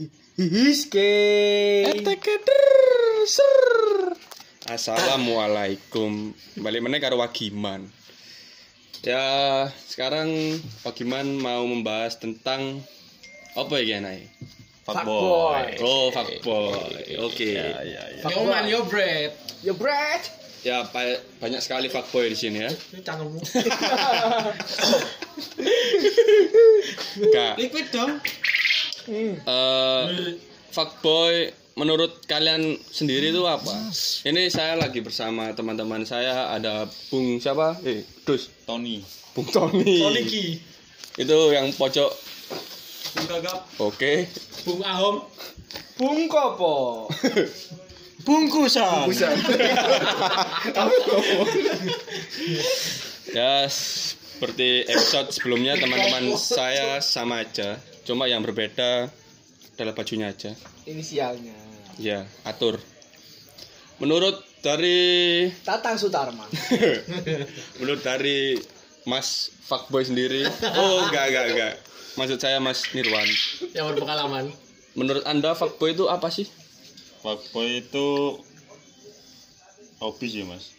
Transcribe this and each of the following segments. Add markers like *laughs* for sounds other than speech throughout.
Hihiske. Assalamualaikum. Balik meneh karo Wagiman. Ya, sekarang Wagiman mau membahas tentang apa ya Nai? Fuckboy. Oh, fuckboy. Oke. Ya, ya, ya. Fuckboy. Yo man, yo bread. Yo bread. Ya, pa- banyak sekali fuckboy di sini ya. Ini. Kak, Liquid dong. Eh fuckboy menurut kalian sendiri itu apa? Ini saya lagi bersama teman-teman saya ada Bung siapa? Eh, Dus. Tony. Bung Tony. Poliki. Itu yang pojok. Bung Gagap. Oke. Bung Ahom. Bung kopo. *laughs* Bungkusan. *laughs* Ya, seperti episode sebelumnya teman-teman saya sama aja, cuma yang berbeda adalah bajunya aja. Inisialnya. Ya, atur. Menurut dari Tatang Sutarma. *laughs* menurut dari Mas fuckboy sendiri. Oh, enggak enggak enggak. Maksud saya Mas Nirwan. Yang berpengalaman. Menurut Anda fuckboy itu apa sih? Fuckboy itu hobi sih mas.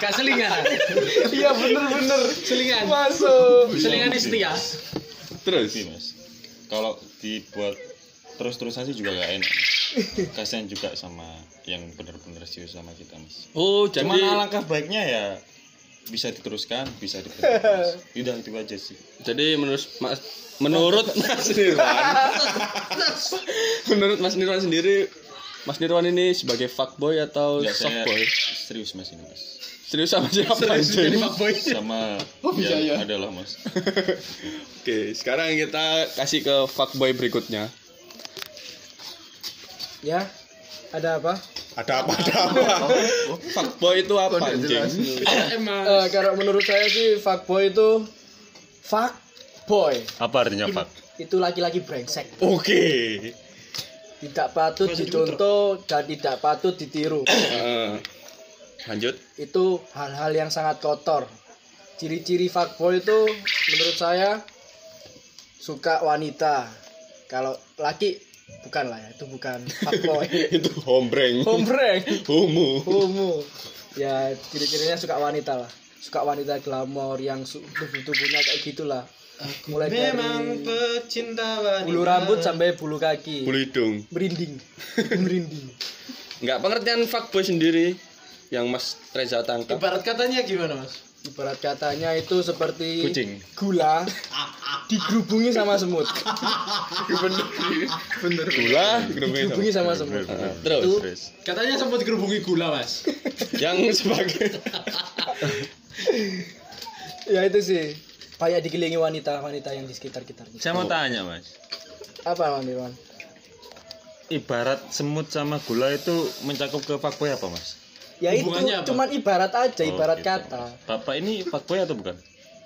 Gak selingan. Iya bener-bener. Selingan. Masuk. Selingan setia. Terus Hobi mas. Kalau dibuat terus-terusan sih juga gak enak. Kasian juga sama yang benar-benar serius sama kita mas. Oh, jadi Cuman alangkah baiknya ya bisa diteruskan, bisa. Mas. *laughs* Udah itu aja sih. jadi menurut Mas menurut Mas Nirwan *laughs* menurut Mas Nirwan sendiri Mas Nirwan ini sebagai fuckboy atau Ya, saya softboy? serius mas ini mas. Serius sama siapa Jadi anjing? fuckboy. Sama *laughs* bisa ya? yang adalah mas. *laughs* Oke, sekarang kita kasih ke fuckboy berikutnya. Ya. Ada apa? Ada apa? Ada apa? fuckboy itu apa anjing? Emang. *laughs* Eh, kalau menurut saya sih fuckboy itu fuck boy. Apa artinya fuck? Itu laki-laki brengsek. Oke. Tidak patut dicontoh dan tidak patut ditiru. *coughs* Eh, lanjut. itu hal-hal yang sangat kotor. Ciri-ciri fuckboy itu menurut saya suka wanita. Kalau laki bukan lah ya, itu bukan fuckboy. *laughs* itu hombreng. Hombreng, Homo. homo. Ya ciri-cirinya suka wanita lah. Suka wanita glamor yang su- tubuh-tubuhnya kayak gitulah. Mulai Memang dari pecinta wanita. bulu rambut sampai bulu kaki. Bulu hidung. Merinding. *laughs* Merinding. Enggak pengertian fuckboy sendiri yang Mas Reza tangkap. Ibarat katanya gimana mas? Ibarat katanya itu seperti Kucing. gula digerubungi sama semut. *laughs* Gula, Digerubungi sama semut. Eh, Terus Itu Terus. Katanya sempat digerubungi gula mas. yang sebagai *laughs* ya itu sih banyak dikelilingi wanita-wanita yang di sekitar kita Saya mau tanya mas. apa Mas Irwan? Ibarat semut sama gula itu mencakup ke fuckboy apa mas? ya itu apa? cuman ibarat aja Oh, ibarat gitu. kata Bapak ini fuckboy atau bukan?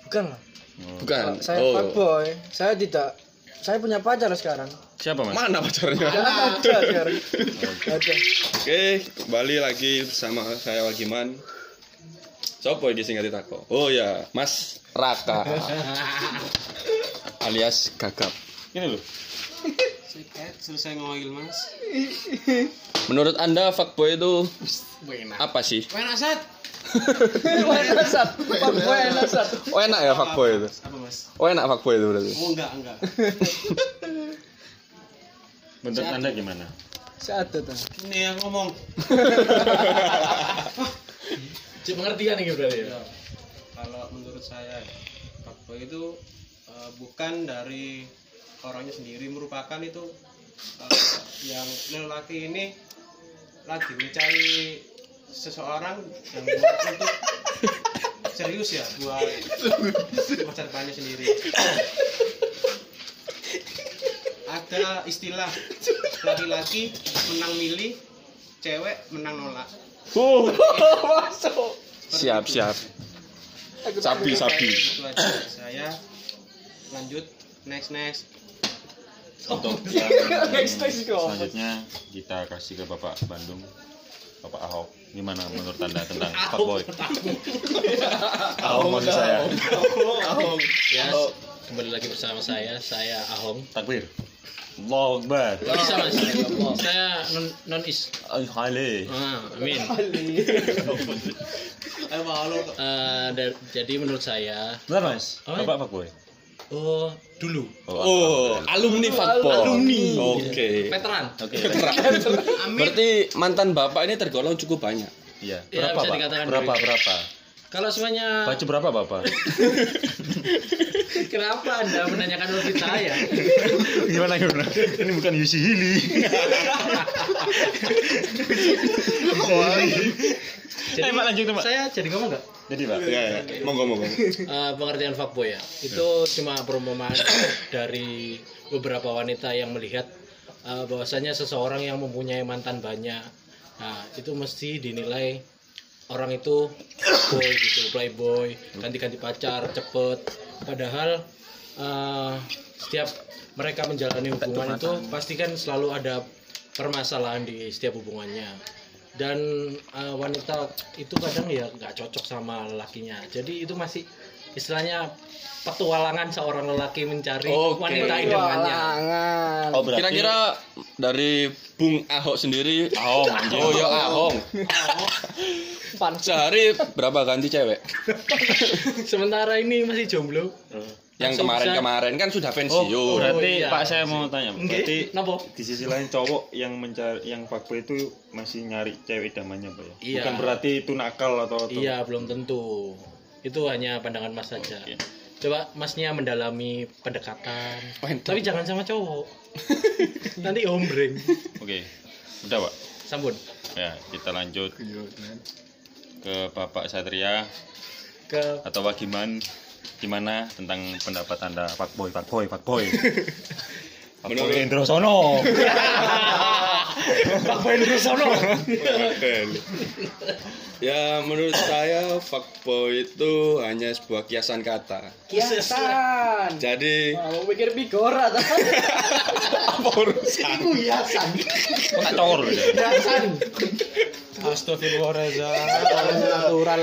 bukan lah bukan. saya Oh. fuckboy saya tidak saya punya pacar sekarang Siapa mas? Mana pacarnya? ya ada sekarang *laughs* ada Oke, kembali lagi bersama saya Wagiman. Sopo iki sing tako? Oh ya, Mas Raka. *laughs* alias Gagap. Ini loh. Selesai ngomongin mas. Menurut Anda fuckboy itu Enak. apa sih? Enak set. *laughs* enak sat fuckboy enak sat Oh enak ya fuckboy itu. Apa mas? Oh enak fuckboy itu berarti. Oh enggak enggak. *laughs* Menurut anda gimana? saat itu tuh. Ini yang ngomong. Cik pengertian ini berarti ya. kalau menurut saya fuckboy itu eh, bukan dari orangnya sendiri merupakan itu eh, yang lelaki ini lagi mencari seseorang yang buat untuk serius ya buat masa depannya sendiri. Ada istilah laki-laki menang milih cewek menang nolak *laughs* masuk. Siap siap. Sabi sabi. saya. Lanjut. Next next. Untuk *laughs* yang next next kok selanjutnya kita kasih ke Bapak Bandung. Bapak Ahok gimana menurut anda tentang fuckboy Ahok. Maksud saya. Ahong. Ya, kembali lagi bersama saya, saya Ahong. takbir Allahu Akbar Bisa mas, saya non non is. Alhale Ah, amin. Eh, dar- jadi menurut saya, Benar mas, Oh, Bapak fuckboy oh dulu Oh, alumni fuckboy. Alumni. Oke. veteran. Oke Berarti mantan bapak ini tergolong cukup banyak. Iya Ya, Berapa bisa Pak? dikatakan Berapa berapa Kalau semuanya, Baju berapa Bapak? *laughs* kenapa anda menanyakan hobi saya? gimana gimana? Ini bukan Yusi Hili Jadi, Eh, Pak, lanjut, Pak. Saya jadi ngomong nggak? Jadi Pak Ya, ya. Monggo monggo. Eh, pengertian fuckboy ya itu cuma perumpamaan *coughs* dari beberapa wanita yang melihat eh, bahwasanya seseorang yang mempunyai mantan banyak nah itu mesti dinilai orang itu boy gitu playboy ganti-ganti pacar cepet. Padahal eh, setiap mereka menjalani hubungan itu pasti kan selalu ada permasalahan di setiap hubungannya. Dan eh, wanita itu kadang ya nggak cocok sama lelakinya jadi itu masih istilahnya petualangan seorang lelaki mencari Oke. wanita idamannya Walangan. Oh berarti Kira-kira dari Bung Ahok sendiri Ahok anjing. Oh ya Ahok. Sehari berapa ganti cewek? *laughs* sementara ini masih jomblo Yang Langsung kemarin-kemarin kan sudah Oh, pensiun. berarti iya. Pak saya mau tanya, berarti Napa? di sisi lain cowok yang mencari yang fuckboy itu masih nyari cewek idamannya, Pak ya? Iya. Bukan berarti itu nakal atau atau iya belum tentu itu hanya pandangan mas saja Oke. coba masnya mendalami pendekatan Mantap. tapi jangan sama cowok *laughs* nanti ombreng Oke. Udah, Pak. sambun Ya, kita lanjut ke Bapak Satria ke atau Wagiman gimana tentang pendapat Anda fuckboy, fuckboy. fuckboy Menurut- Indro Sono. Pak Boy Rusono Ya menurut saya fuckboy itu hanya sebuah kiasan kata. Kiasan. Jadi Mau pikir bigora apa urusan? Cor loh. ya. Hiasan. Astagfirullahaladzim Natural.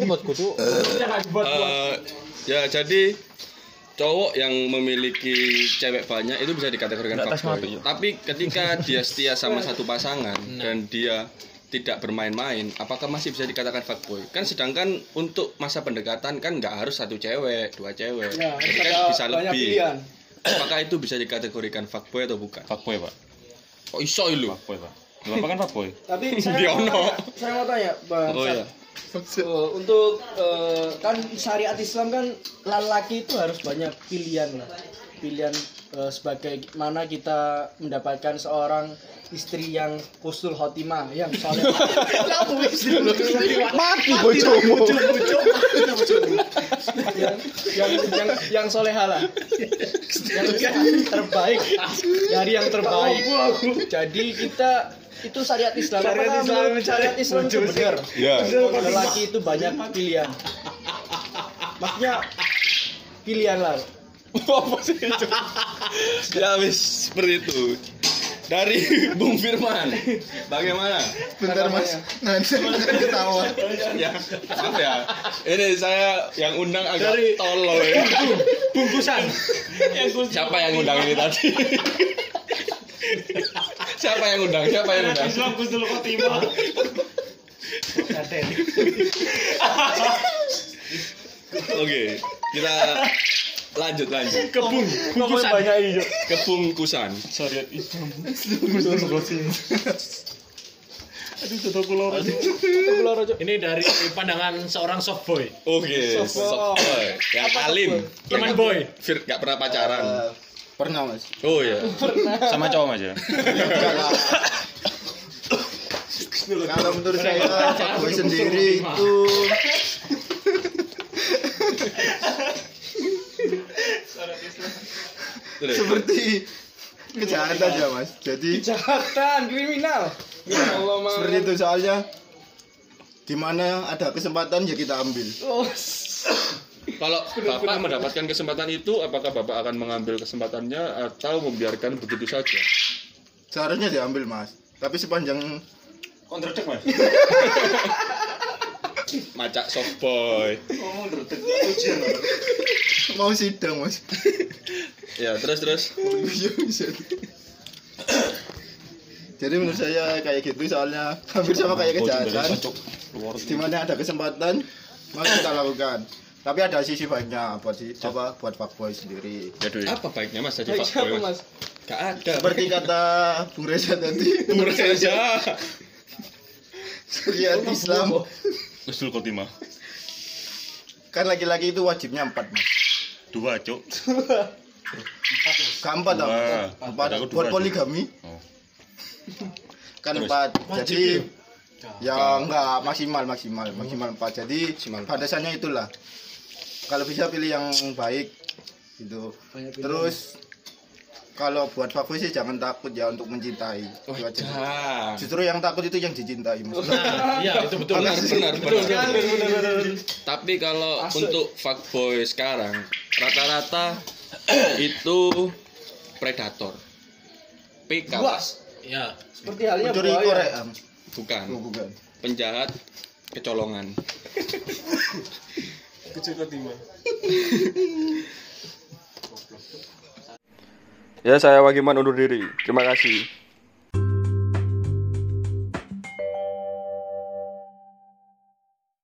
Buatku tuh Eh, ya jadi cowok yang memiliki cewek banyak itu bisa dikategorikan Nggak fuckboy. Tapi ketika dia setia sama satu pasangan dan dia tidak bermain-main, apakah masih bisa dikatakan fuckboy? Kan sedangkan untuk masa pendekatan kan nggak harus satu cewek, dua cewek, Ya, jadi kan bisa lebih. pilihan. Apakah itu bisa dikategorikan fuckboy atau bukan? Fuckboy, Pak. Oh iso lu. Fuckboy, Pak. Lu Bapak kan fuckboy. Tapi *laughs* saya Diono. mau tanya, saya mau tanya, Bang. Oh iya. Eh, untuk eh, kan syariat Islam kan lelaki itu harus banyak pilihan lah. Pilihan eh, sebagai mana kita mendapatkan seorang istri yang kusnul khotimah yang soleh. Mati bojomu. yang yang yang yang soleha lah. Yang terbaik dari yang terbaik. Jadi kita itu syariat Islam. Syariat Islam, syariat Islam itu benar. Ya. Lelaki itu banyak pilihan. Maksudnya pilihan lah. apa sih itu? ya wis seperti itu dari Bung Firman bagaimana Bentar mas, nanti akan ketawa. ya maaf ya ini saya yang undang agak tolol ya bungkusan siapa yang undang ini tadi *laughs* siapa yang undang? Siapa yang undang? Islam Kusnul Khotimah. oke kita lanjut lanjut. Kebung bungkusan kebungkusan Syariat Islam. Kusnul Khotimah. Aduh, pulau ini dari pandangan seorang soft boy. Oke soft boy. yang alim. teman boy. Fir gak pernah pacaran? Eh, pernah mas. oh ya Sama cowok Mas ya. Kalau menurut saya fuckboy sendiri itu seperti kejahatan ya mas. Jadi Kejahatan kriminal. Ya Allah, seperti itu soalnya di mana ada kesempatan ya kita ambil. Oh, Kalau Bapak mendapatkan kesempatan itu, apakah Bapak akan mengambil kesempatannya atau membiarkan begitu saja? Seharusnya diambil mas. Tapi sepanjang ndredeg, Mas? *laughs* Macak. Ngomong ujian. Mas. Mau sidang, Mas. Ya, terus terus. Iya. Jadi menurut saya kayak gitu soalnya *laughs* hampir sama kayak kejahatan. Di mana ada kesempatan, maka kita lakukan. Tapi ada sisi baiknya buat si, apa buat fuckboy sendiri. Aduh. Apa baiknya Mas jadi fuckboy? Mas? Gak ada. Seperti kata Bung Reza tadi, Menurut saya. syariat Islam Usul Khotimah. kan laki-laki itu wajibnya empat mas. Dua, apa? Empat. Aku dua, Buat poligami Oh. *laughs* kan Terus? empat. Jadi Ya. ya enggak maksimal maksimal maksimal empat. Jadi batasannya itulah. Kalau bisa pilih yang baik gitu. Terus kalau buat fuckboy sih jangan takut ya untuk mencintai. Oh. Justru yang takut itu yang dicintai. Nah, *laughs* iya itu betul. Benar, benar, benar. betul. Tapi kalau Asik. untuk fuckboy sekarang rata-rata *clears throat* itu predator. PK Luas. Ya. Seperti halnya Mencuri buaya. korek. Am. bukan Oh, bukan. penjahat kecolongan. *laughs* Kecil ketimah. Ya saya Wagiman undur diri. Terima kasih.